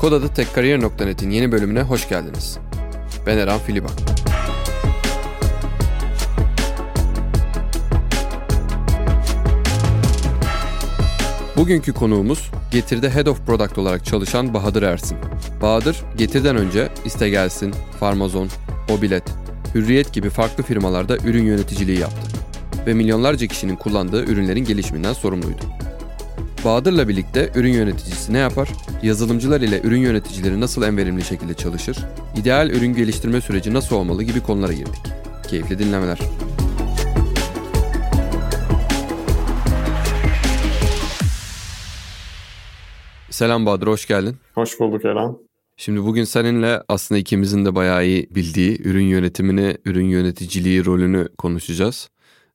Kodada Tekkariyer.net'in yeni bölümüne hoş geldiniz. Ben Eren Filiban. Bugünkü konuğumuz Getir'de Head of Product olarak çalışan Bahadır Ersin. Bahadır, Getir'den önce İstegelsin, Farmazon, Obilet, Hürriyet gibi farklı firmalarda ürün yöneticiliği yaptı ve milyonlarca kişinin kullandığı ürünlerin gelişiminden sorumluydu. Bahadır'la birlikte ürün yöneticisi ne yapar? Yazılımcılar ile ürün yöneticileri nasıl en verimli şekilde çalışır? İdeal ürün geliştirme süreci nasıl olmalı gibi konulara girdik. Keyifli dinlemeler. Selam Bahadır, hoş geldin. Hoş bulduk Eren. Şimdi bugün seninle aslında ikimizin de bayağı iyi bildiği ürün yönetimini, ürün yöneticiliği rolünü konuşacağız.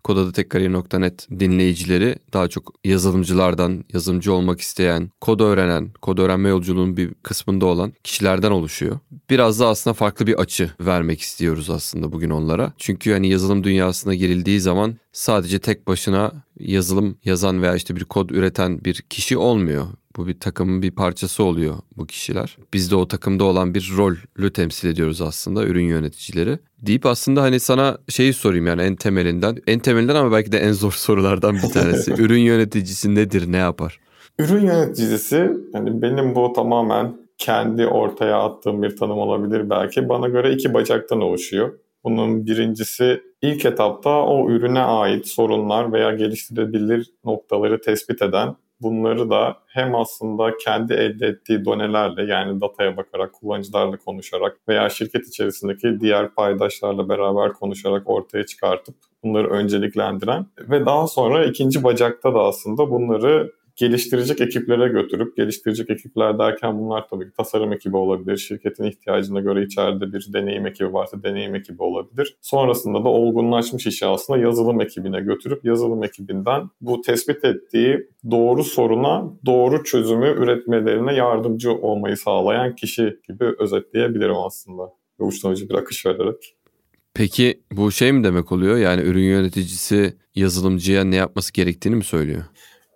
Kodadatekkariyer.net dinleyicileri daha çok yazılımcılardan, yazılımcı olmak isteyen, kod öğrenen, kod öğrenme yolculuğunun bir kısmında olan kişilerden oluşuyor. Biraz da aslında farklı bir açı vermek istiyoruz aslında bugün onlara. Çünkü hani yazılım dünyasına girildiği zaman sadece tek başına yazılım yazan veya işte bir kod üreten bir kişi olmuyor. Bu bir takımın bir parçası oluyor bu kişiler. Biz de o takımda olan bir rolü temsil ediyoruz aslında ürün yöneticileri. Deyip aslında hani sana şeyi sorayım yani en temelinden. En temelinden ama belki de en zor sorulardan bir tanesi. ürün yöneticisi nedir, ne yapar? Ürün yöneticisi yani benim bu tamamen kendi ortaya attığım bir tanım olabilir belki. Bana göre iki bacaktan oluşuyor. Bunun birincisi ilk etapta o ürüne ait sorunlar veya geliştirebilir noktaları tespit eden bunları da hem aslında kendi elde ettiği donelerle yani dataya bakarak, kullanıcılarla konuşarak veya şirket içerisindeki diğer paydaşlarla beraber konuşarak ortaya çıkartıp bunları önceliklendiren ve daha sonra ikinci bacakta da aslında bunları geliştirecek ekiplere götürüp, geliştirecek ekipler derken bunlar tabii ki tasarım ekibi olabilir, şirketin ihtiyacına göre içeride bir deneyim ekibi varsa deneyim ekibi olabilir. Sonrasında da olgunlaşmış işi aslında yazılım ekibine götürüp yazılım ekibinden bu tespit ettiği doğru soruna doğru çözümü üretmelerine yardımcı olmayı sağlayan kişi gibi özetleyebilirim aslında. Ve uçtan ucu bir akış vererek. Peki bu şey mi demek oluyor? Yani ürün yöneticisi yazılımcıya ne yapması gerektiğini mi söylüyor?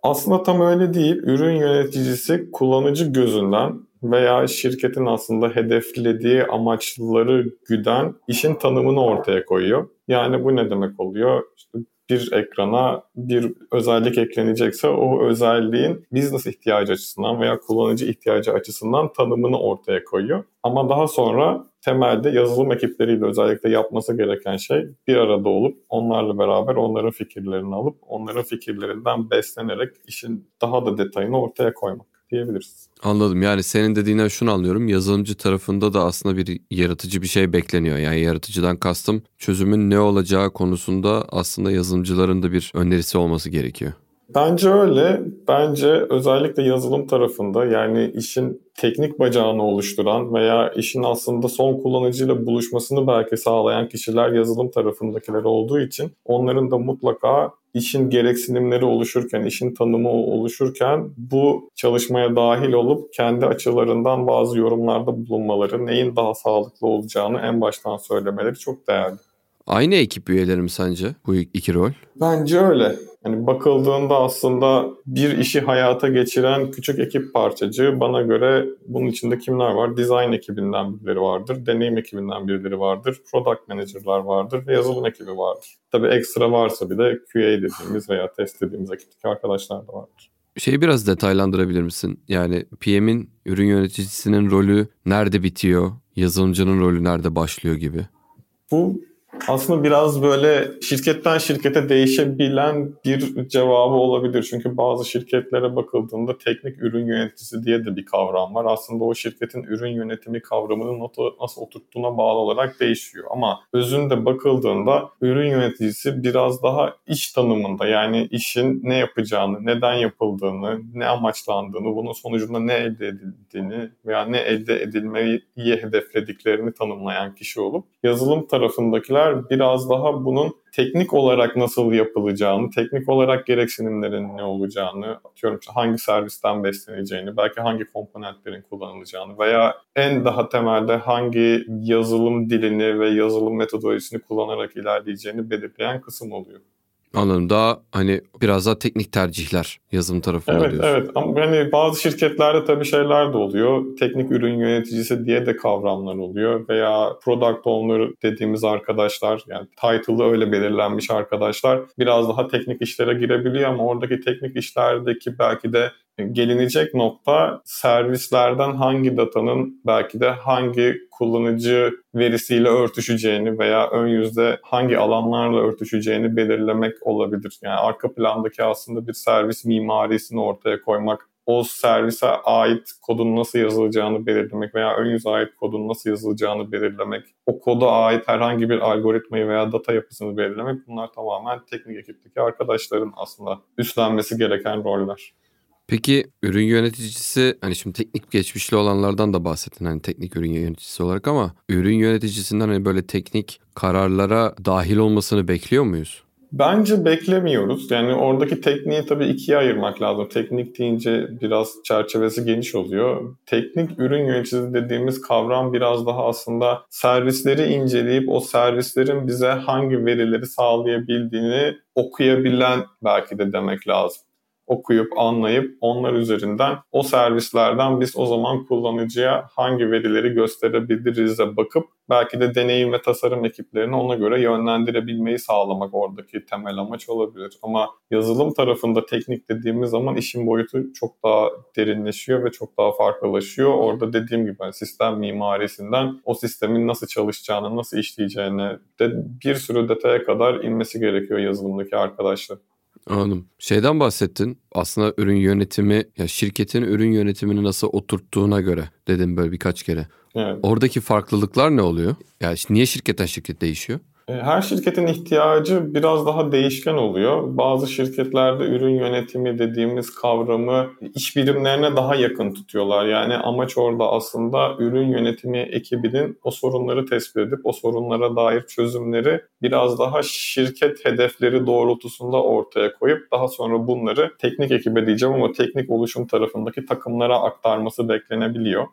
Aslında tam öyle değil. Ürün yöneticisi kullanıcı gözünden veya şirketin aslında hedeflediği amaçları güden işin tanımını ortaya koyuyor. Yani bu ne demek oluyor? İşte bir ekrana bir özellik eklenecekse o özelliğin business ihtiyacı açısından veya kullanıcı ihtiyacı açısından tanımını ortaya koyuyor. Ama daha sonra temelde yazılım ekipleriyle özellikle yapması gereken şey bir arada olup onlarla beraber onların fikirlerini alıp onların fikirlerinden beslenerek işin daha da detayını ortaya koymak diyebiliriz. Anladım. Yani senin dediğinden şunu anlıyorum. Yazılımcı tarafında da aslında bir yaratıcı bir şey bekleniyor. Yani yaratıcıdan kastım çözümün ne olacağı konusunda aslında yazılımcıların da bir önerisi olması gerekiyor. Bence öyle. Bence özellikle yazılım tarafında yani işin teknik bacağını oluşturan veya işin aslında son kullanıcıyla buluşmasını belki sağlayan kişiler yazılım tarafındakiler olduğu için onların da mutlaka işin gereksinimleri oluşurken, işin tanımı oluşurken bu çalışmaya dahil olup kendi açılarından bazı yorumlarda bulunmaları, neyin daha sağlıklı olacağını en baştan söylemeleri çok değerli. Aynı ekip üyeleri mi sence bu iki rol? Bence öyle. Yani bakıldığında aslında bir işi hayata geçiren küçük ekip parçacığı bana göre bunun içinde kimler var? Design ekibinden birileri vardır, deneyim ekibinden birileri vardır, product manager'lar vardır ve yazılım ekibi vardır. Tabii ekstra varsa bir de QA dediğimiz veya test dediğimiz ekipteki arkadaşlar da vardır. Şeyi biraz detaylandırabilir misin? Yani PM'in ürün yöneticisinin rolü nerede bitiyor? Yazılımcının rolü nerede başlıyor gibi? Bu aslında biraz böyle şirketten şirkete değişebilen bir cevabı olabilir. Çünkü bazı şirketlere bakıldığında teknik ürün yöneticisi diye de bir kavram var. Aslında o şirketin ürün yönetimi kavramının nasıl oturttuğuna bağlı olarak değişiyor. Ama özünde bakıldığında ürün yöneticisi biraz daha iş tanımında yani işin ne yapacağını, neden yapıldığını, ne amaçlandığını, bunun sonucunda ne elde edildiğini veya ne elde edilmeyi hedeflediklerini tanımlayan kişi olup yazılım tarafındakiler biraz daha bunun teknik olarak nasıl yapılacağını, teknik olarak gereksinimlerin ne olacağını, atıyorum hangi servisten besleneceğini, belki hangi komponentlerin kullanılacağını veya en daha temelde hangi yazılım dilini ve yazılım metodolojisini kullanarak ilerleyeceğini belirleyen kısım oluyor. Anladım. Daha hani biraz daha teknik tercihler yazılım tarafında evet, diyorsun. Evet ama hani bazı şirketlerde tabii şeyler de oluyor. Teknik ürün yöneticisi diye de kavramlar oluyor veya product owner dediğimiz arkadaşlar yani title'ı öyle belirlenmiş arkadaşlar biraz daha teknik işlere girebiliyor ama oradaki teknik işlerdeki belki de gelinecek nokta servislerden hangi datanın belki de hangi kullanıcı verisiyle örtüşeceğini veya ön yüzde hangi alanlarla örtüşeceğini belirlemek olabilir. Yani arka plandaki aslında bir servis mimarisini ortaya koymak o servise ait kodun nasıl yazılacağını belirlemek veya ön yüze ait kodun nasıl yazılacağını belirlemek, o koda ait herhangi bir algoritmayı veya data yapısını belirlemek bunlar tamamen teknik ekipteki arkadaşların aslında üstlenmesi gereken roller. Peki ürün yöneticisi hani şimdi teknik geçmişli olanlardan da bahsettin hani teknik ürün yöneticisi olarak ama ürün yöneticisinden hani böyle teknik kararlara dahil olmasını bekliyor muyuz? Bence beklemiyoruz. Yani oradaki tekniği tabii ikiye ayırmak lazım. Teknik deyince biraz çerçevesi geniş oluyor. Teknik ürün yöneticisi dediğimiz kavram biraz daha aslında servisleri inceleyip o servislerin bize hangi verileri sağlayabildiğini okuyabilen belki de demek lazım okuyup anlayıp onlar üzerinden o servislerden biz o zaman kullanıcıya hangi verileri gösterebiliriz'e bakıp belki de deneyim ve tasarım ekiplerini ona göre yönlendirebilmeyi sağlamak oradaki temel amaç olabilir. Ama yazılım tarafında teknik dediğimiz zaman işin boyutu çok daha derinleşiyor ve çok daha farklılaşıyor. Orada dediğim gibi yani sistem mimarisinden o sistemin nasıl çalışacağını, nasıl işleyeceğini de bir sürü detaya kadar inmesi gerekiyor yazılımdaki arkadaşlar. Anladım. Şeyden bahsettin. Aslında ürün yönetimi, ya şirketin ürün yönetimini nasıl oturttuğuna göre dedim böyle birkaç kere. Evet. Oradaki farklılıklar ne oluyor? Yani niye şirketten şirket değişiyor? E, her şirketin ihtiyacı biraz daha değişken oluyor. Bazı şirketlerde ürün yönetimi dediğimiz kavramı iş birimlerine daha yakın tutuyorlar. Yani amaç orada aslında ürün yönetimi ekibinin o sorunları tespit edip o sorunlara dair çözümleri biraz daha şirket hedefleri doğrultusunda ortaya koyup daha sonra bunları teknik ekibe diyeceğim ama teknik oluşum tarafındaki takımlara aktarması beklenebiliyor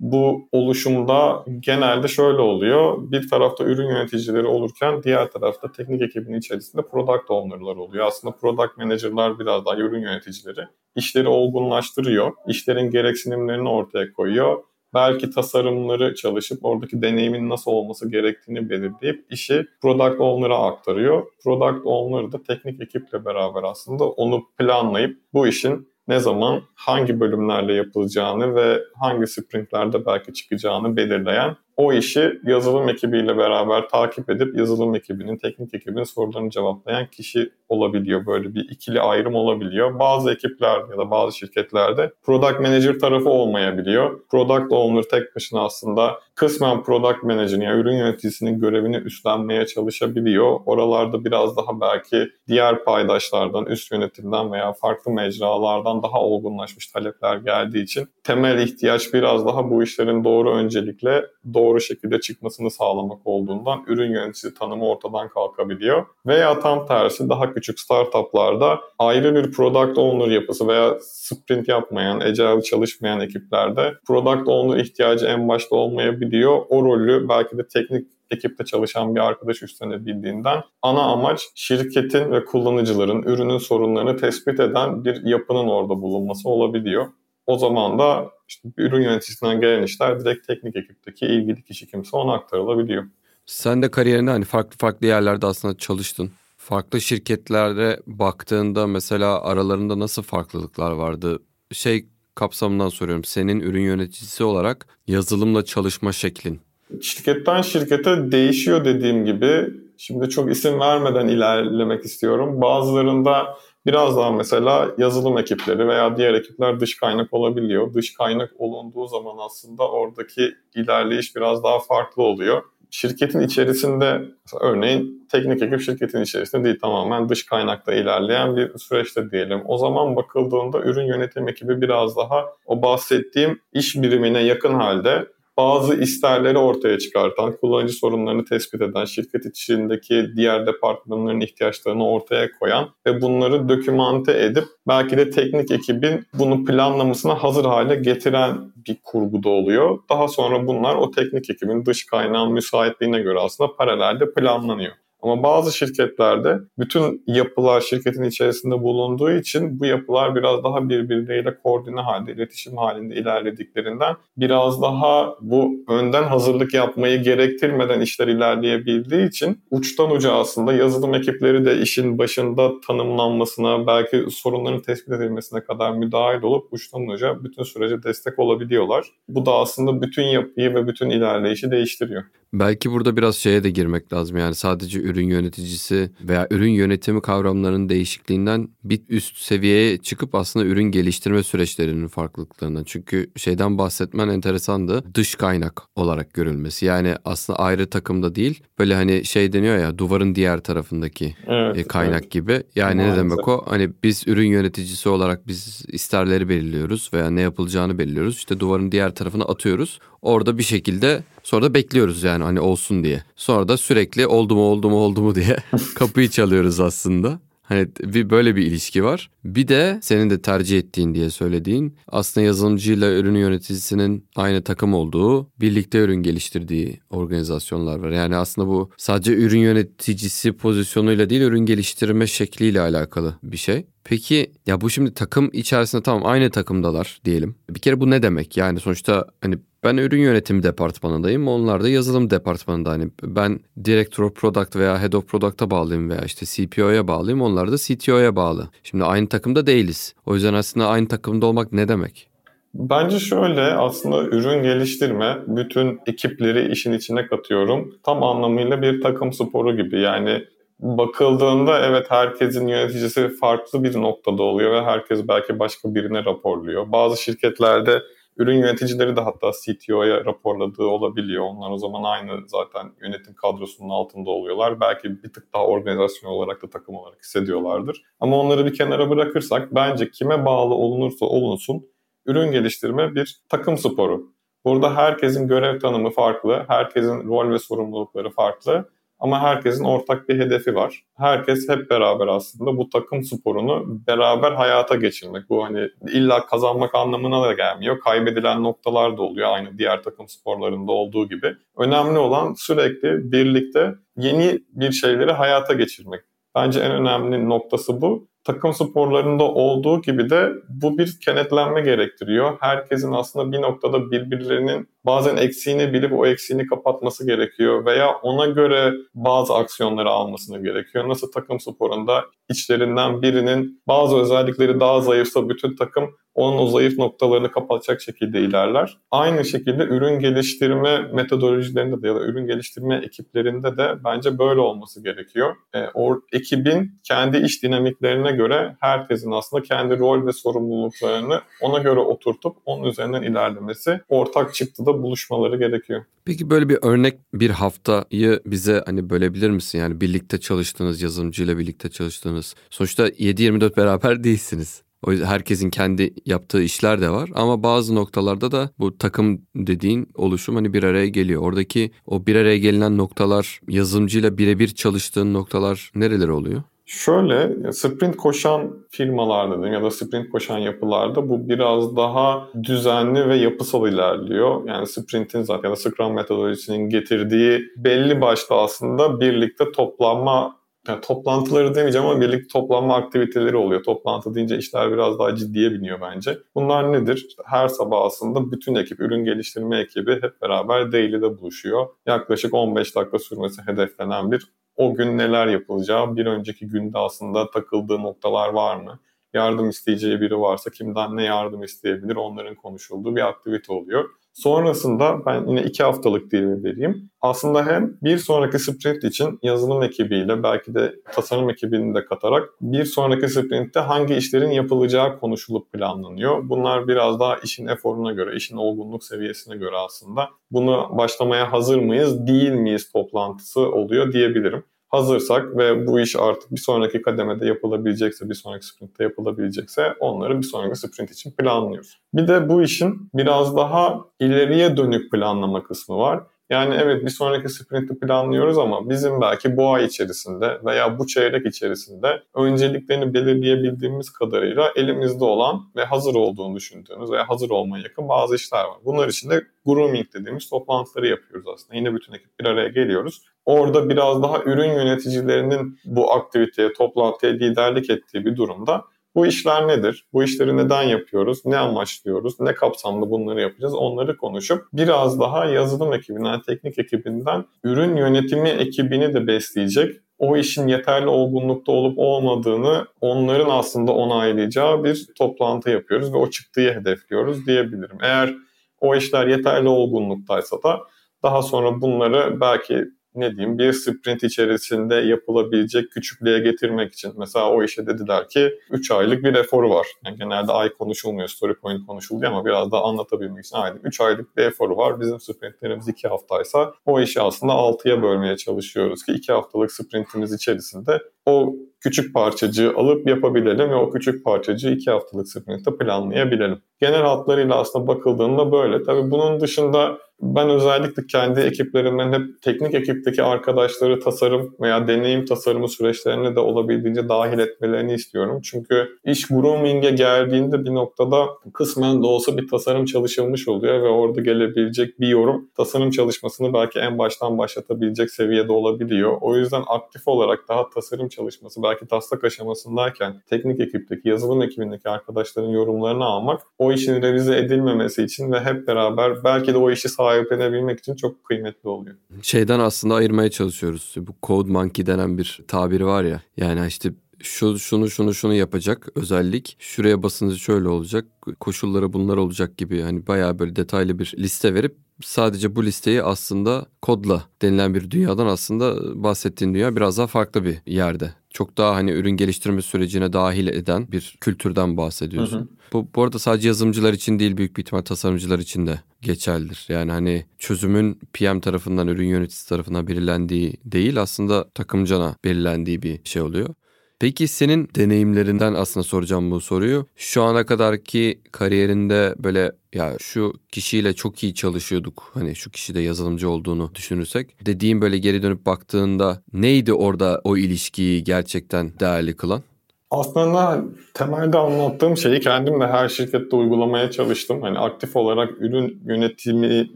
bu oluşumda genelde şöyle oluyor. Bir tarafta ürün yöneticileri olurken diğer tarafta teknik ekibinin içerisinde product owner'lar oluyor. Aslında product manager'lar biraz daha ürün yöneticileri. İşleri olgunlaştırıyor. işlerin gereksinimlerini ortaya koyuyor. Belki tasarımları çalışıp oradaki deneyimin nasıl olması gerektiğini belirleyip işi product owner'a aktarıyor. Product owner da teknik ekiple beraber aslında onu planlayıp bu işin ne zaman hangi bölümlerle yapılacağını ve hangi sprintlerde belki çıkacağını belirleyen o işi yazılım ekibiyle beraber takip edip yazılım ekibinin, teknik ekibinin sorularını cevaplayan kişi olabiliyor. Böyle bir ikili ayrım olabiliyor. Bazı ekipler ya da bazı şirketlerde product manager tarafı olmayabiliyor. Product owner tek başına aslında kısmen product manager'ın yani ürün yöneticisinin görevini üstlenmeye çalışabiliyor. Oralarda biraz daha belki diğer paydaşlardan, üst yönetimden veya farklı mecralardan daha olgunlaşmış talepler geldiği için temel ihtiyaç biraz daha bu işlerin doğru öncelikle doğru şekilde çıkmasını sağlamak olduğundan ürün yöneticisi tanımı ortadan kalkabiliyor. Veya tam tersi daha küçük startuplarda ayrı bir product owner yapısı veya sprint yapmayan, agile çalışmayan ekiplerde product owner ihtiyacı en başta olmayabiliyor. O rolü belki de teknik ekipte çalışan bir arkadaş üstlenebildiğinden ana amaç şirketin ve kullanıcıların ürünün sorunlarını tespit eden bir yapının orada bulunması olabiliyor. O zaman da işte ürün yöneticisinden gelen işler direkt teknik ekipteki ilgili kişi kimse ona aktarılabiliyor. Sen de kariyerinde hani farklı farklı yerlerde aslında çalıştın. Farklı şirketlerde baktığında mesela aralarında nasıl farklılıklar vardı? Şey kapsamından soruyorum. Senin ürün yöneticisi olarak yazılımla çalışma şeklin. Şirketten şirkete değişiyor dediğim gibi. Şimdi çok isim vermeden ilerlemek istiyorum. Bazılarında biraz daha mesela yazılım ekipleri veya diğer ekipler dış kaynak olabiliyor. Dış kaynak olunduğu zaman aslında oradaki ilerleyiş biraz daha farklı oluyor şirketin içerisinde örneğin teknik ekip şirketin içerisinde değil tamamen dış kaynakta ilerleyen bir süreçte diyelim. O zaman bakıldığında ürün yönetim ekibi biraz daha o bahsettiğim iş birimine yakın halde bazı isterleri ortaya çıkartan, kullanıcı sorunlarını tespit eden, şirket içindeki diğer departmanların ihtiyaçlarını ortaya koyan ve bunları dokümante edip belki de teknik ekibin bunu planlamasına hazır hale getiren bir kurguda oluyor. Daha sonra bunlar o teknik ekibin dış kaynağın müsaitliğine göre aslında paralelde planlanıyor. Ama bazı şirketlerde bütün yapılar şirketin içerisinde bulunduğu için bu yapılar biraz daha birbirleriyle koordine halde, iletişim halinde ilerlediklerinden biraz daha bu önden hazırlık yapmayı gerektirmeden işler ilerleyebildiği için uçtan uca aslında yazılım ekipleri de işin başında tanımlanmasına, belki sorunların tespit edilmesine kadar müdahil olup uçtan uca bütün sürece destek olabiliyorlar. Bu da aslında bütün yapıyı ve bütün ilerleyişi değiştiriyor. Belki burada biraz şeye de girmek lazım yani sadece ürün yöneticisi veya ürün yönetimi kavramlarının değişikliğinden bir üst seviyeye çıkıp aslında ürün geliştirme süreçlerinin farklılıklarından. Çünkü şeyden bahsetmen enteresandı. Dış kaynak olarak görülmesi. Yani aslında ayrı takımda değil. Böyle hani şey deniyor ya duvarın diğer tarafındaki evet, e, kaynak evet. gibi. Yani Maalesef. ne demek o? Hani biz ürün yöneticisi olarak biz isterleri belirliyoruz veya ne yapılacağını belirliyoruz. İşte duvarın diğer tarafına atıyoruz. Orada bir şekilde sonra da bekliyoruz yani hani olsun diye. Sonra da sürekli oldu mu oldu mu oldu mu diye kapıyı çalıyoruz aslında. Hani bir böyle bir ilişki var. Bir de senin de tercih ettiğin diye söylediğin aslında yazılımcıyla ürün yöneticisinin aynı takım olduğu, birlikte ürün geliştirdiği organizasyonlar var. Yani aslında bu sadece ürün yöneticisi pozisyonuyla değil, ürün geliştirme şekliyle alakalı bir şey. Peki ya bu şimdi takım içerisinde tamam aynı takımdalar diyelim. Bir kere bu ne demek? Yani sonuçta hani ben ürün yönetimi departmanındayım. Onlar da yazılım departmanında. Hani ben Director of Product veya Head of Product'a bağlıyım veya işte CPO'ya bağlıyım. Onlar da CTO'ya bağlı. Şimdi aynı takımda değiliz. O yüzden aslında aynı takımda olmak ne demek? Bence şöyle aslında ürün geliştirme bütün ekipleri işin içine katıyorum. Tam anlamıyla bir takım sporu gibi. Yani bakıldığında evet herkesin yöneticisi farklı bir noktada oluyor ve herkes belki başka birine raporluyor. Bazı şirketlerde ürün yöneticileri de hatta CTO'ya raporladığı olabiliyor. Onlar o zaman aynı zaten yönetim kadrosunun altında oluyorlar. Belki bir tık daha organizasyon olarak da takım olarak hissediyorlardır. Ama onları bir kenara bırakırsak bence kime bağlı olunursa olunsun ürün geliştirme bir takım sporu. Burada herkesin görev tanımı farklı, herkesin rol ve sorumlulukları farklı ama herkesin ortak bir hedefi var. Herkes hep beraber aslında bu takım sporunu beraber hayata geçirmek. Bu hani illa kazanmak anlamına da gelmiyor. Kaybedilen noktalar da oluyor aynı diğer takım sporlarında olduğu gibi. Önemli olan sürekli birlikte yeni bir şeyleri hayata geçirmek. Bence en önemli noktası bu takım sporlarında olduğu gibi de bu bir kenetlenme gerektiriyor. Herkesin aslında bir noktada birbirlerinin bazen eksiğini bilip o eksiğini kapatması gerekiyor veya ona göre bazı aksiyonları almasını gerekiyor. Nasıl takım sporunda içlerinden birinin bazı özellikleri daha zayıfsa bütün takım onun o zayıf noktalarını kapatacak şekilde ilerler. Aynı şekilde ürün geliştirme metodolojilerinde de ya da ürün geliştirme ekiplerinde de bence böyle olması gerekiyor. E, o ekibin kendi iş dinamiklerine göre herkesin aslında kendi rol ve sorumluluklarını ona göre oturtup onun üzerinden ilerlemesi ortak çıktıda buluşmaları gerekiyor. Peki böyle bir örnek bir haftayı bize hani bölebilir misin? Yani birlikte çalıştığınız yazılımcıyla birlikte çalıştığınız. Sonuçta 7-24 beraber değilsiniz. O yüzden herkesin kendi yaptığı işler de var ama bazı noktalarda da bu takım dediğin oluşum hani bir araya geliyor. Oradaki o bir araya gelinen noktalar yazılımcıyla birebir çalıştığın noktalar nereler oluyor? Şöyle sprint koşan firmalarda diyeyim ya da sprint koşan yapılarda bu biraz daha düzenli ve yapısal ilerliyor. Yani sprintin zaten ya da Scrum metodolojisinin getirdiği belli başlı aslında birlikte toplanma yani toplantıları demeyeceğim ama birlikte toplanma aktiviteleri oluyor. Toplantı deyince işler biraz daha ciddiye biniyor bence. Bunlar nedir? İşte her sabah aslında bütün ekip, ürün geliştirme ekibi hep beraber daily'de buluşuyor. Yaklaşık 15 dakika sürmesi hedeflenen bir o gün neler yapılacağı, bir önceki günde aslında takıldığı noktalar var mı? Yardım isteyeceği biri varsa kimden ne yardım isteyebilir onların konuşulduğu bir aktivite oluyor. Sonrasında ben yine iki haftalık dilimi vereyim. Aslında hem bir sonraki sprint için yazılım ekibiyle belki de tasarım ekibini de katarak bir sonraki sprintte hangi işlerin yapılacağı konuşulup planlanıyor. Bunlar biraz daha işin eforuna göre, işin olgunluk seviyesine göre aslında bunu başlamaya hazır mıyız, değil miyiz toplantısı oluyor diyebilirim hazırsak ve bu iş artık bir sonraki kademede yapılabilecekse, bir sonraki sprintte yapılabilecekse onları bir sonraki sprint için planlıyoruz. Bir de bu işin biraz daha ileriye dönük planlama kısmı var. Yani evet bir sonraki sprinti planlıyoruz ama bizim belki bu ay içerisinde veya bu çeyrek içerisinde önceliklerini belirleyebildiğimiz kadarıyla elimizde olan ve hazır olduğunu düşündüğümüz veya hazır olmaya yakın bazı işler var. Bunlar için de grooming dediğimiz toplantıları yapıyoruz aslında. Yine bütün ekip bir araya geliyoruz. Orada biraz daha ürün yöneticilerinin bu aktiviteye, toplantıya liderlik ettiği bir durumda bu işler nedir? Bu işleri neden yapıyoruz? Ne amaçlıyoruz? Ne kapsamda bunları yapacağız? Onları konuşup biraz daha yazılım ekibinden, teknik ekibinden ürün yönetimi ekibini de besleyecek o işin yeterli olgunlukta olup olmadığını onların aslında onaylayacağı bir toplantı yapıyoruz ve o çıktığı hedefliyoruz diyebilirim. Eğer o işler yeterli olgunluktaysa da daha sonra bunları belki ne diyeyim bir sprint içerisinde yapılabilecek küçüklüğe getirmek için. Mesela o işe dediler ki 3 aylık bir eforu var. Yani genelde ay konuşulmuyor, story point konuşuluyor ama biraz daha anlatabilmek için aynen 3 aylık bir eforu var. Bizim sprintlerimiz 2 haftaysa o işi aslında 6'ya bölmeye çalışıyoruz ki 2 haftalık sprintimiz içerisinde o küçük parçacığı alıp yapabilelim ve o küçük parçacığı 2 haftalık sprintte planlayabilelim. Genel hatlarıyla aslında bakıldığında böyle. Tabii bunun dışında ben özellikle kendi ekiplerimden hep teknik ekipteki arkadaşları tasarım veya deneyim tasarımı süreçlerine de olabildiğince dahil etmelerini istiyorum. Çünkü iş grooming'e geldiğinde bir noktada kısmen de olsa bir tasarım çalışılmış oluyor ve orada gelebilecek bir yorum tasarım çalışmasını belki en baştan başlatabilecek seviyede olabiliyor. O yüzden aktif olarak daha tasarım çalışması belki taslak aşamasındayken teknik ekipteki, yazılım ekibindeki arkadaşların yorumlarını almak o işin revize edilmemesi için ve hep beraber belki de o işi sahiplenebilmek için çok kıymetli oluyor. Şeyden aslında ayırmaya çalışıyoruz. Bu code monkey denen bir tabiri var ya. Yani işte şu şunu şunu şunu yapacak özellik şuraya basınca şöyle olacak koşulları bunlar olacak gibi hani bayağı böyle detaylı bir liste verip sadece bu listeyi aslında kodla denilen bir dünyadan aslında bahsettiğin dünya biraz daha farklı bir yerde. Çok daha hani ürün geliştirme sürecine dahil eden bir kültürden bahsediyorsun. Hı hı. Bu, bu arada sadece yazılımcılar için değil büyük bir ihtimal tasarımcılar için de geçerlidir. Yani hani çözümün PM tarafından, ürün yöneticisi tarafından belirlendiği değil aslında takımcana belirlendiği bir şey oluyor. Peki senin deneyimlerinden aslında soracağım bu soruyu. Şu ana kadarki kariyerinde böyle ya şu kişiyle çok iyi çalışıyorduk. Hani şu kişi de yazılımcı olduğunu düşünürsek. Dediğim böyle geri dönüp baktığında neydi orada o ilişkiyi gerçekten değerli kılan? Aslında temelde anlattığım şeyi kendim de her şirkette uygulamaya çalıştım. Hani aktif olarak ürün yönetimi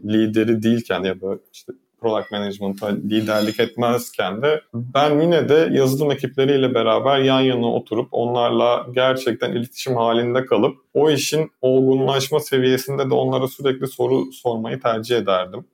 lideri değilken ya da işte product management'a liderlik etmezken de ben yine de yazılım ekipleriyle beraber yan yana oturup onlarla gerçekten iletişim halinde kalıp o işin olgunlaşma seviyesinde de onlara sürekli soru sormayı tercih ederdim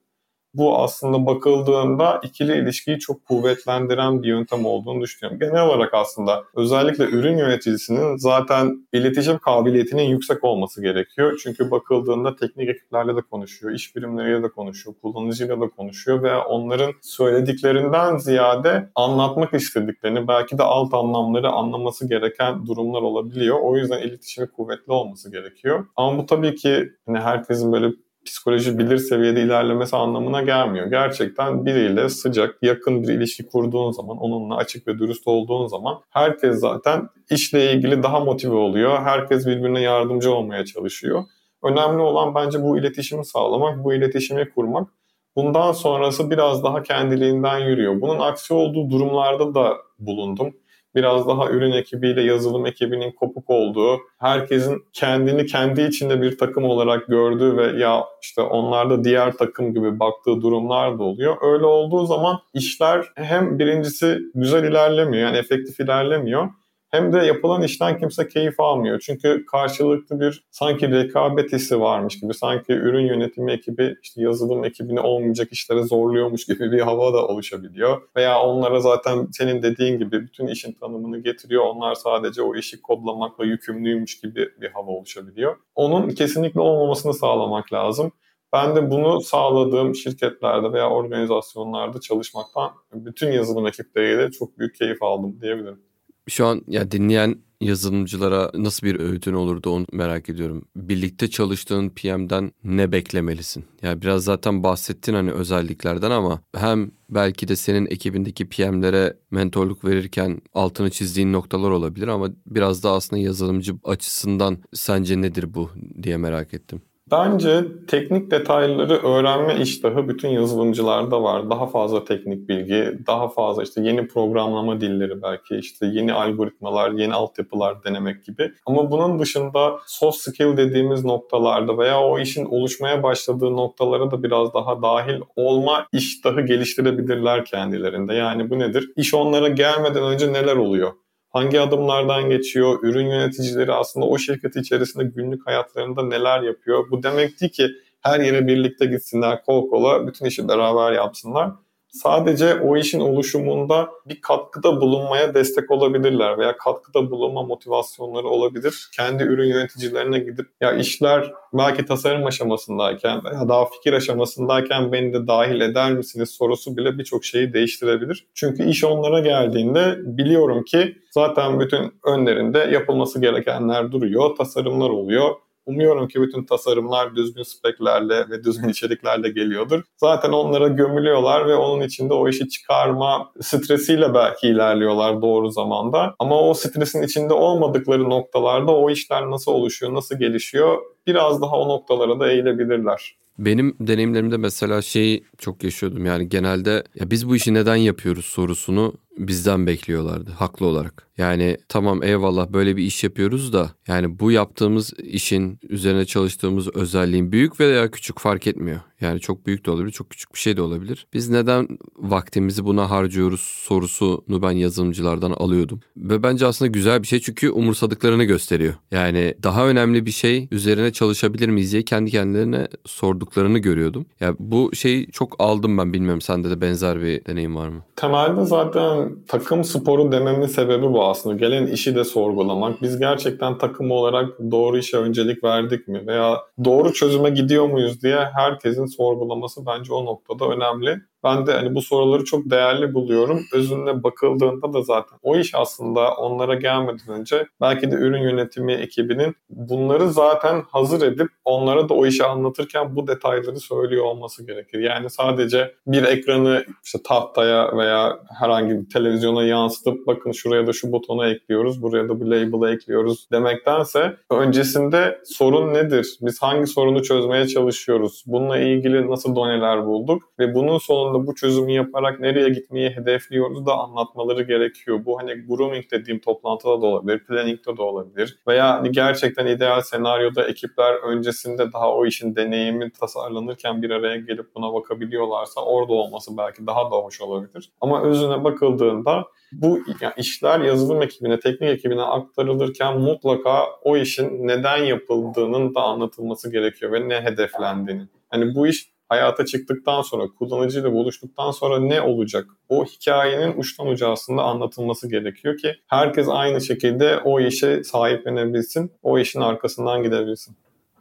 bu aslında bakıldığında ikili ilişkiyi çok kuvvetlendiren bir yöntem olduğunu düşünüyorum. Genel olarak aslında özellikle ürün yöneticisinin zaten iletişim kabiliyetinin yüksek olması gerekiyor. Çünkü bakıldığında teknik ekiplerle de konuşuyor, iş birimleriyle de konuşuyor, kullanıcıyla da konuşuyor ve onların söylediklerinden ziyade anlatmak istediklerini belki de alt anlamları anlaması gereken durumlar olabiliyor. O yüzden iletişimi kuvvetli olması gerekiyor. Ama bu tabii ki hani herkesin böyle psikoloji bilir seviyede ilerlemesi anlamına gelmiyor. Gerçekten biriyle sıcak, yakın bir ilişki kurduğun zaman, onunla açık ve dürüst olduğun zaman herkes zaten işle ilgili daha motive oluyor. Herkes birbirine yardımcı olmaya çalışıyor. Önemli olan bence bu iletişimi sağlamak, bu iletişimi kurmak. Bundan sonrası biraz daha kendiliğinden yürüyor. Bunun aksi olduğu durumlarda da bulundum biraz daha ürün ekibiyle yazılım ekibinin kopuk olduğu, herkesin kendini kendi içinde bir takım olarak gördüğü ve ya işte onlar da diğer takım gibi baktığı durumlar da oluyor. Öyle olduğu zaman işler hem birincisi güzel ilerlemiyor yani efektif ilerlemiyor hem de yapılan işten kimse keyif almıyor. Çünkü karşılıklı bir sanki rekabet hissi varmış gibi, sanki ürün yönetimi ekibi işte yazılım ekibini olmayacak işlere zorluyormuş gibi bir hava da oluşabiliyor. Veya onlara zaten senin dediğin gibi bütün işin tanımını getiriyor. Onlar sadece o işi kodlamakla yükümlüymüş gibi bir hava oluşabiliyor. Onun kesinlikle olmamasını sağlamak lazım. Ben de bunu sağladığım şirketlerde veya organizasyonlarda çalışmaktan bütün yazılım ekipleriyle çok büyük keyif aldım diyebilirim. Şu an ya dinleyen yazılımcılara nasıl bir öğütün olurdu onu merak ediyorum. Birlikte çalıştığın PM'den ne beklemelisin? Ya yani biraz zaten bahsettin hani özelliklerden ama hem belki de senin ekibindeki PM'lere mentorluk verirken altını çizdiğin noktalar olabilir ama biraz da aslında yazılımcı açısından sence nedir bu diye merak ettim. Bence teknik detayları öğrenme iştahı bütün yazılımcılarda var. Daha fazla teknik bilgi, daha fazla işte yeni programlama dilleri belki işte yeni algoritmalar, yeni altyapılar denemek gibi. Ama bunun dışında soft skill dediğimiz noktalarda veya o işin oluşmaya başladığı noktalara da biraz daha dahil olma iştahı geliştirebilirler kendilerinde. Yani bu nedir? İş onlara gelmeden önce neler oluyor? Hangi adımlardan geçiyor, ürün yöneticileri aslında o şirket içerisinde günlük hayatlarında neler yapıyor. Bu demek değil ki her yere birlikte gitsinler kol kola bütün işi beraber yapsınlar sadece o işin oluşumunda bir katkıda bulunmaya destek olabilirler veya katkıda bulunma motivasyonları olabilir. Kendi ürün yöneticilerine gidip ya işler belki tasarım aşamasındayken veya daha fikir aşamasındayken beni de dahil eder misiniz sorusu bile birçok şeyi değiştirebilir. Çünkü iş onlara geldiğinde biliyorum ki zaten bütün önlerinde yapılması gerekenler duruyor, tasarımlar oluyor Umuyorum ki bütün tasarımlar düzgün speklerle ve düzgün içeriklerle geliyordur. Zaten onlara gömülüyorlar ve onun içinde o işi çıkarma stresiyle belki ilerliyorlar doğru zamanda. Ama o stresin içinde olmadıkları noktalarda o işler nasıl oluşuyor, nasıl gelişiyor biraz daha o noktalara da eğilebilirler. Benim deneyimlerimde mesela şeyi çok yaşıyordum yani genelde ya biz bu işi neden yapıyoruz sorusunu bizden bekliyorlardı haklı olarak. Yani tamam eyvallah böyle bir iş yapıyoruz da yani bu yaptığımız işin üzerine çalıştığımız özelliğin büyük veya küçük fark etmiyor. Yani çok büyük de olabilir, çok küçük bir şey de olabilir. Biz neden vaktimizi buna harcıyoruz sorusunu ben yazılımcılardan alıyordum. Ve bence aslında güzel bir şey çünkü umursadıklarını gösteriyor. Yani daha önemli bir şey üzerine çalışabilir miyiz diye kendi kendilerine sorduklarını görüyordum. Ya yani bu şeyi çok aldım ben bilmiyorum sende de benzer bir deneyim var mı? Temelde zaten takım sporu dememin sebebi bu aslında. Gelen işi de sorgulamak. Biz gerçekten takım olarak doğru işe öncelik verdik mi? Veya doğru çözüme gidiyor muyuz diye herkesin sorgulaması bence o noktada önemli. Ben de hani bu soruları çok değerli buluyorum. Özünde bakıldığında da zaten o iş aslında onlara gelmeden önce belki de ürün yönetimi ekibinin bunları zaten hazır edip onlara da o işi anlatırken bu detayları söylüyor olması gerekir. Yani sadece bir ekranı işte tahtaya veya herhangi bir televizyona yansıtıp bakın şuraya da şu butonu ekliyoruz, buraya da bu label'ı ekliyoruz demektense öncesinde sorun nedir? Biz hangi sorunu çözmeye çalışıyoruz? Bununla ilgili nasıl doneler bulduk? Ve bunun sonunda sonunda bu çözümü yaparak nereye gitmeyi hedefliyoruz da anlatmaları gerekiyor. Bu hani grooming dediğim toplantıda da olabilir, planning'de de olabilir. Veya hani gerçekten ideal senaryoda ekipler öncesinde daha o işin deneyimi tasarlanırken bir araya gelip buna bakabiliyorlarsa orada olması belki daha da hoş olabilir. Ama özüne bakıldığında bu yani işler yazılım ekibine, teknik ekibine aktarılırken mutlaka o işin neden yapıldığının da anlatılması gerekiyor ve ne hedeflendiğini. Hani bu iş hayata çıktıktan sonra, kullanıcıyla buluştuktan sonra ne olacak? O hikayenin uçtan uca aslında anlatılması gerekiyor ki herkes aynı şekilde o işe sahiplenebilsin, o işin arkasından gidebilsin.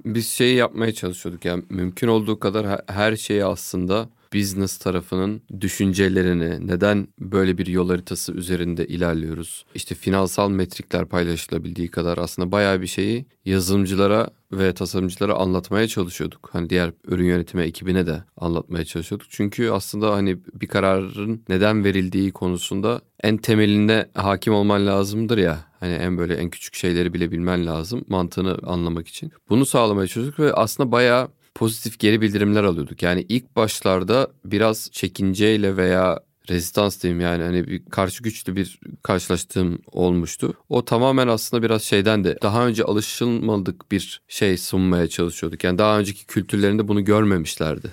Biz şeyi yapmaya çalışıyorduk yani mümkün olduğu kadar her şeyi aslında business tarafının düşüncelerini, neden böyle bir yol haritası üzerinde ilerliyoruz? İşte finansal metrikler paylaşılabildiği kadar aslında bayağı bir şeyi yazılımcılara ve tasarımcılara anlatmaya çalışıyorduk. Hani diğer ürün yönetimi ekibine de anlatmaya çalışıyorduk. Çünkü aslında hani bir kararın neden verildiği konusunda en temelinde hakim olman lazımdır ya. Hani en böyle en küçük şeyleri bile bilmen lazım mantığını anlamak için. Bunu sağlamaya çalışıyorduk ve aslında bayağı pozitif geri bildirimler alıyorduk. Yani ilk başlarda biraz çekinceyle veya rezistans diyeyim yani hani bir karşı güçlü bir karşılaştığım olmuştu. O tamamen aslında biraz şeyden de daha önce alışılmadık bir şey sunmaya çalışıyorduk. Yani daha önceki kültürlerinde bunu görmemişlerdi.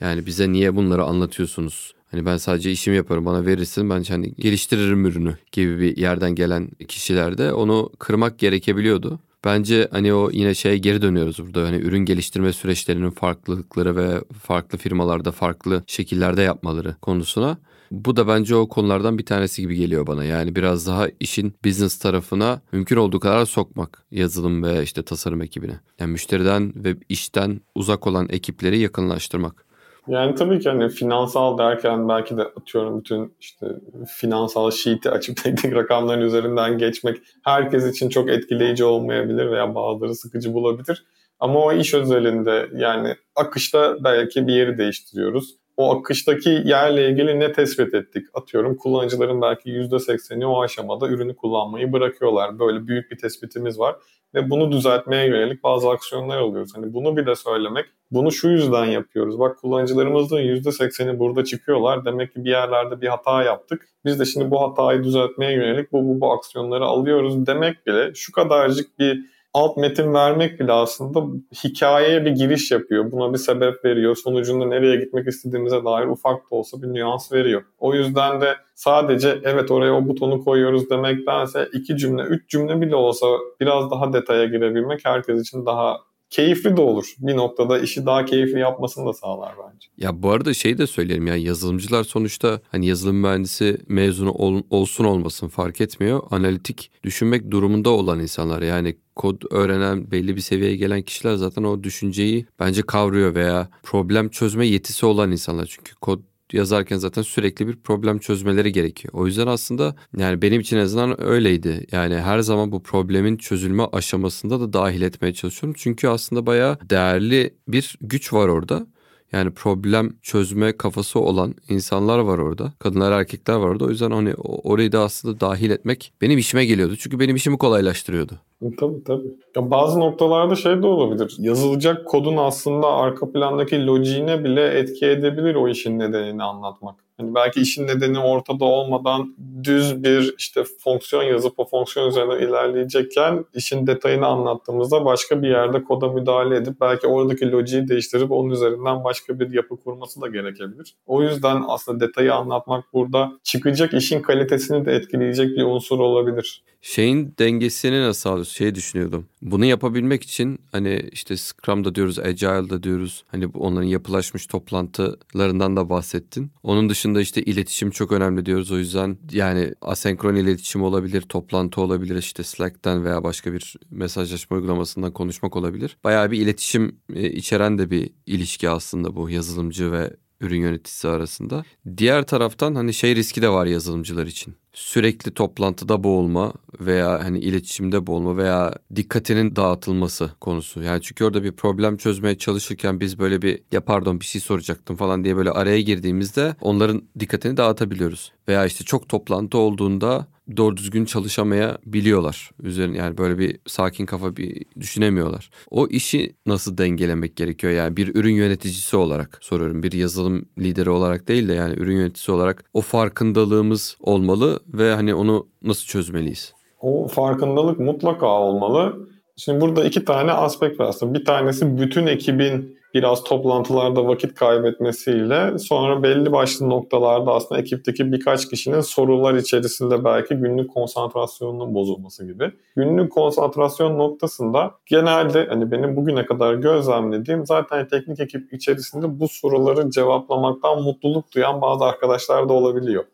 Yani bize niye bunları anlatıyorsunuz? Hani ben sadece işimi yaparım bana verirsin ben hani geliştiririm ürünü gibi bir yerden gelen kişilerde onu kırmak gerekebiliyordu. Bence hani o yine şeye geri dönüyoruz burada. Hani ürün geliştirme süreçlerinin farklılıkları ve farklı firmalarda farklı şekillerde yapmaları konusuna. Bu da bence o konulardan bir tanesi gibi geliyor bana. Yani biraz daha işin business tarafına mümkün olduğu kadar sokmak yazılım ve işte tasarım ekibine. Yani müşteriden ve işten uzak olan ekipleri yakınlaştırmak. Yani tabii ki hani finansal derken belki de atıyorum bütün işte finansal sheet'i açıp teknik rakamların üzerinden geçmek herkes için çok etkileyici olmayabilir veya bazıları sıkıcı bulabilir. Ama o iş özelinde yani akışta belki bir yeri değiştiriyoruz. O akıştaki yerle ilgili ne tespit ettik? Atıyorum kullanıcıların belki %80'i o aşamada ürünü kullanmayı bırakıyorlar. Böyle büyük bir tespitimiz var ve bunu düzeltmeye yönelik bazı aksiyonlar alıyoruz. Hani bunu bir de söylemek, bunu şu yüzden yapıyoruz. Bak kullanıcılarımızın %80'i burada çıkıyorlar. Demek ki bir yerlerde bir hata yaptık. Biz de şimdi bu hatayı düzeltmeye yönelik bu bu, bu aksiyonları alıyoruz demek bile şu kadarcık bir alt metin vermek bile aslında hikayeye bir giriş yapıyor. Buna bir sebep veriyor. Sonucunda nereye gitmek istediğimize dair ufak da olsa bir nüans veriyor. O yüzden de sadece evet oraya o butonu koyuyoruz demektense iki cümle, üç cümle bile olsa biraz daha detaya girebilmek herkes için daha keyifli de olur. Bir noktada işi daha keyifli yapmasını da sağlar bence. Ya bu arada şey de söyleyelim yani yazılımcılar sonuçta hani yazılım mühendisi mezunu ol, olsun olmasın fark etmiyor. Analitik düşünmek durumunda olan insanlar yani kod öğrenen belli bir seviyeye gelen kişiler zaten o düşünceyi bence kavruyor veya problem çözme yetisi olan insanlar. Çünkü kod yazarken zaten sürekli bir problem çözmeleri gerekiyor. O yüzden aslında yani benim için en azından öyleydi. Yani her zaman bu problemin çözülme aşamasında da dahil etmeye çalışıyorum. Çünkü aslında bayağı değerli bir güç var orada. Yani problem çözme kafası olan insanlar var orada. Kadınlar erkekler var orada. O yüzden hani orayı da aslında dahil etmek benim işime geliyordu. Çünkü benim işimi kolaylaştırıyordu. Tabii tabii. Ya bazı noktalarda şey de olabilir. Yazılacak kodun aslında arka plandaki lojiğine bile etki edebilir o işin nedenini anlatmak. Hani belki işin nedeni ortada olmadan düz bir işte fonksiyon yazıp o fonksiyon üzerinden ilerleyecekken işin detayını anlattığımızda başka bir yerde koda müdahale edip belki oradaki lojiyi değiştirip onun üzerinden başka bir yapı kurması da gerekebilir. O yüzden aslında detayı anlatmak burada çıkacak işin kalitesini de etkileyecek bir unsur olabilir. Şeyin dengesini nasıl sağlıyorsun? Şey düşünüyordum. Bunu yapabilmek için hani işte Scrum'da diyoruz, Agile'da diyoruz. Hani onların yapılaşmış toplantılarından da bahsettin. Onun dışında işte iletişim çok önemli diyoruz. O yüzden yani asenkron iletişim olabilir, toplantı olabilir. işte Slack'ten veya başka bir mesajlaşma uygulamasından konuşmak olabilir. Bayağı bir iletişim e, içeren de bir ilişki aslında bu yazılımcı ve ürün yöneticisi arasında. Diğer taraftan hani şey riski de var yazılımcılar için. Sürekli toplantıda boğulma veya hani iletişimde boğulma veya dikkatinin dağıtılması konusu. Yani çünkü orada bir problem çözmeye çalışırken biz böyle bir ya pardon bir şey soracaktım falan diye böyle araya girdiğimizde onların dikkatini dağıtabiliyoruz. Veya işte çok toplantı olduğunda doğru düzgün çalışamayabiliyorlar. Üzerine yani böyle bir sakin kafa bir düşünemiyorlar. O işi nasıl dengelemek gerekiyor yani bir ürün yöneticisi olarak soruyorum. Bir yazılım lideri olarak değil de yani ürün yöneticisi olarak o farkındalığımız olmalı ve hani onu nasıl çözmeliyiz? O farkındalık mutlaka olmalı. Şimdi burada iki tane aspekt var aslında. Bir tanesi bütün ekibin biraz toplantılarda vakit kaybetmesiyle sonra belli başlı noktalarda aslında ekipteki birkaç kişinin sorular içerisinde belki günlük konsantrasyonunun bozulması gibi. Günlük konsantrasyon noktasında genelde hani benim bugüne kadar gözlemlediğim zaten teknik ekip içerisinde bu soruları cevaplamaktan mutluluk duyan bazı arkadaşlar da olabiliyor.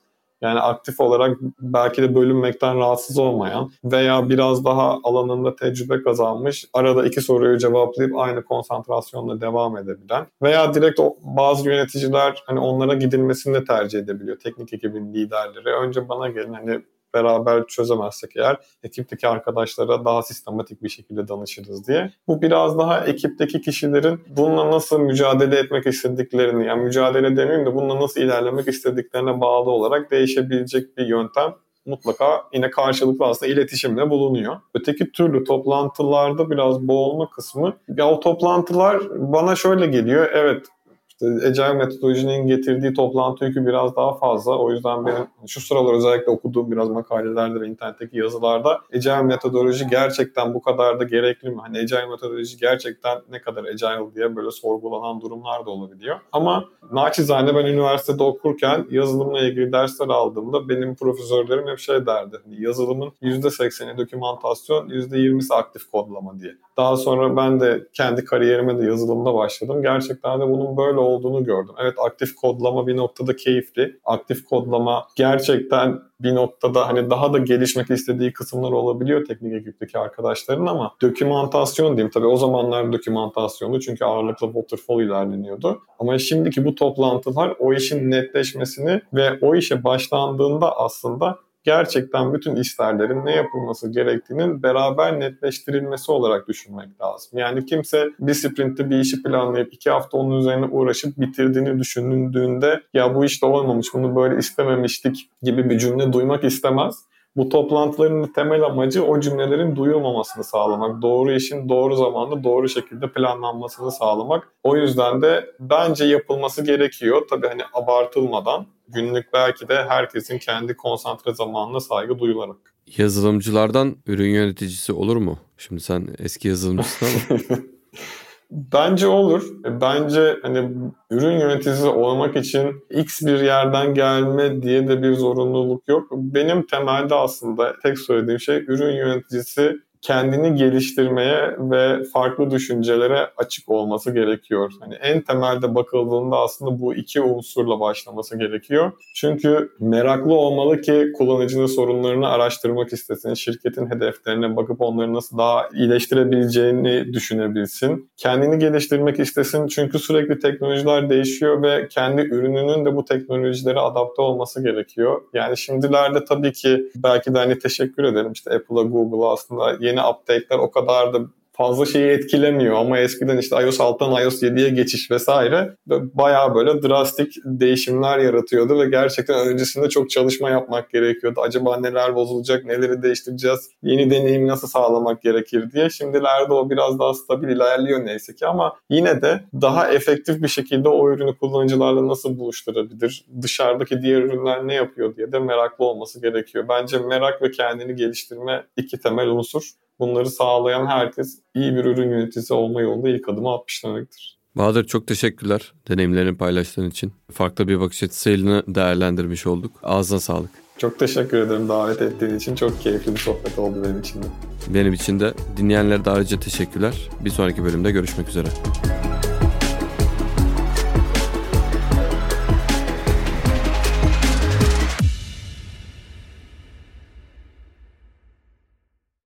Yani aktif olarak belki de bölünmekten rahatsız olmayan veya biraz daha alanında tecrübe kazanmış, arada iki soruyu cevaplayıp aynı konsantrasyonla devam edebilen veya direkt bazı yöneticiler hani onlara gidilmesini de tercih edebiliyor. Teknik ekibin liderleri. Önce bana gelin hani beraber çözemezsek eğer ekipteki arkadaşlara daha sistematik bir şekilde danışırız diye. Bu biraz daha ekipteki kişilerin bununla nasıl mücadele etmek istediklerini yani mücadele demeyeyim de bununla nasıl ilerlemek istediklerine bağlı olarak değişebilecek bir yöntem mutlaka yine karşılıklı aslında iletişimle bulunuyor. Öteki türlü toplantılarda biraz boğulma kısmı ya o toplantılar bana şöyle geliyor. Evet Agile metodolojinin getirdiği toplantı yükü biraz daha fazla. O yüzden benim şu sıralar özellikle okuduğum biraz makalelerde ve internetteki yazılarda Agile metodoloji gerçekten bu kadar da gerekli mi? Hani Agile metodoloji gerçekten ne kadar Agile diye böyle sorgulanan durumlar da olabiliyor. Ama naçizane ben üniversitede okurken yazılımla ilgili dersler aldığımda benim profesörlerim hep şey derdi. Hani yazılımın %80'i dokümantasyon, %20'si aktif kodlama diye. Daha sonra ben de kendi kariyerime de yazılımda başladım. Gerçekten de bunun böyle olduğunu gördüm. Evet aktif kodlama bir noktada keyifli. Aktif kodlama gerçekten bir noktada hani daha da gelişmek istediği kısımlar olabiliyor teknik ekipteki arkadaşların ama dokümantasyon diyeyim tabii o zamanlar dokümantasyonu çünkü ağırlıklı waterfall ilerleniyordu. Ama şimdiki bu toplantılar o işin netleşmesini ve o işe başlandığında aslında gerçekten bütün isterlerin ne yapılması gerektiğinin beraber netleştirilmesi olarak düşünmek lazım. Yani kimse bir sprintte bir işi planlayıp iki hafta onun üzerine uğraşıp bitirdiğini düşündüğünde ya bu işte olmamış bunu böyle istememiştik gibi bir cümle duymak istemez. Bu toplantıların temel amacı o cümlelerin duyulmamasını sağlamak. Doğru işin doğru zamanda doğru şekilde planlanmasını sağlamak. O yüzden de bence yapılması gerekiyor. Tabii hani abartılmadan günlük belki de herkesin kendi konsantre zamanına saygı duyularak. Yazılımcılardan ürün yöneticisi olur mu? Şimdi sen eski yazılımcısın ama. Bence olur. E, bence hani ürün yöneticisi olmak için X bir yerden gelme diye de bir zorunluluk yok. Benim temelde aslında tek söylediğim şey ürün yöneticisi kendini geliştirmeye ve farklı düşüncelere açık olması gerekiyor. Hani en temelde bakıldığında aslında bu iki unsurla başlaması gerekiyor. Çünkü meraklı olmalı ki kullanıcının sorunlarını araştırmak istesin, şirketin hedeflerine bakıp onları nasıl daha iyileştirebileceğini düşünebilsin. Kendini geliştirmek istesin çünkü sürekli teknolojiler değişiyor ve kendi ürününün de bu teknolojilere adapte olması gerekiyor. Yani şimdilerde tabii ki belki de hani teşekkür ederim işte Apple'a, Google'a aslında yeni update'ler o kadar da fazla şeyi etkilemiyor ama eskiden işte iOS 6'dan iOS 7'ye geçiş vesaire bayağı böyle drastik değişimler yaratıyordu ve gerçekten öncesinde çok çalışma yapmak gerekiyordu. Acaba neler bozulacak, neleri değiştireceğiz, yeni deneyim nasıl sağlamak gerekir diye. Şimdilerde o biraz daha stabil ilerliyor neyse ki ama yine de daha efektif bir şekilde o ürünü kullanıcılarla nasıl buluşturabilir, dışarıdaki diğer ürünler ne yapıyor diye de meraklı olması gerekiyor. Bence merak ve kendini geliştirme iki temel unsur bunları sağlayan herkes iyi bir ürün yöneticisi olma yolunda ilk adımı atmış demektir. Bahadır çok teşekkürler deneyimlerini paylaştığın için. Farklı bir bakış açısıyla değerlendirmiş olduk. Ağzına sağlık. Çok teşekkür ederim davet ettiğin için. Çok keyifli bir sohbet oldu benim için de. Benim için de. Dinleyenlere de ayrıca teşekkürler. Bir sonraki bölümde görüşmek üzere.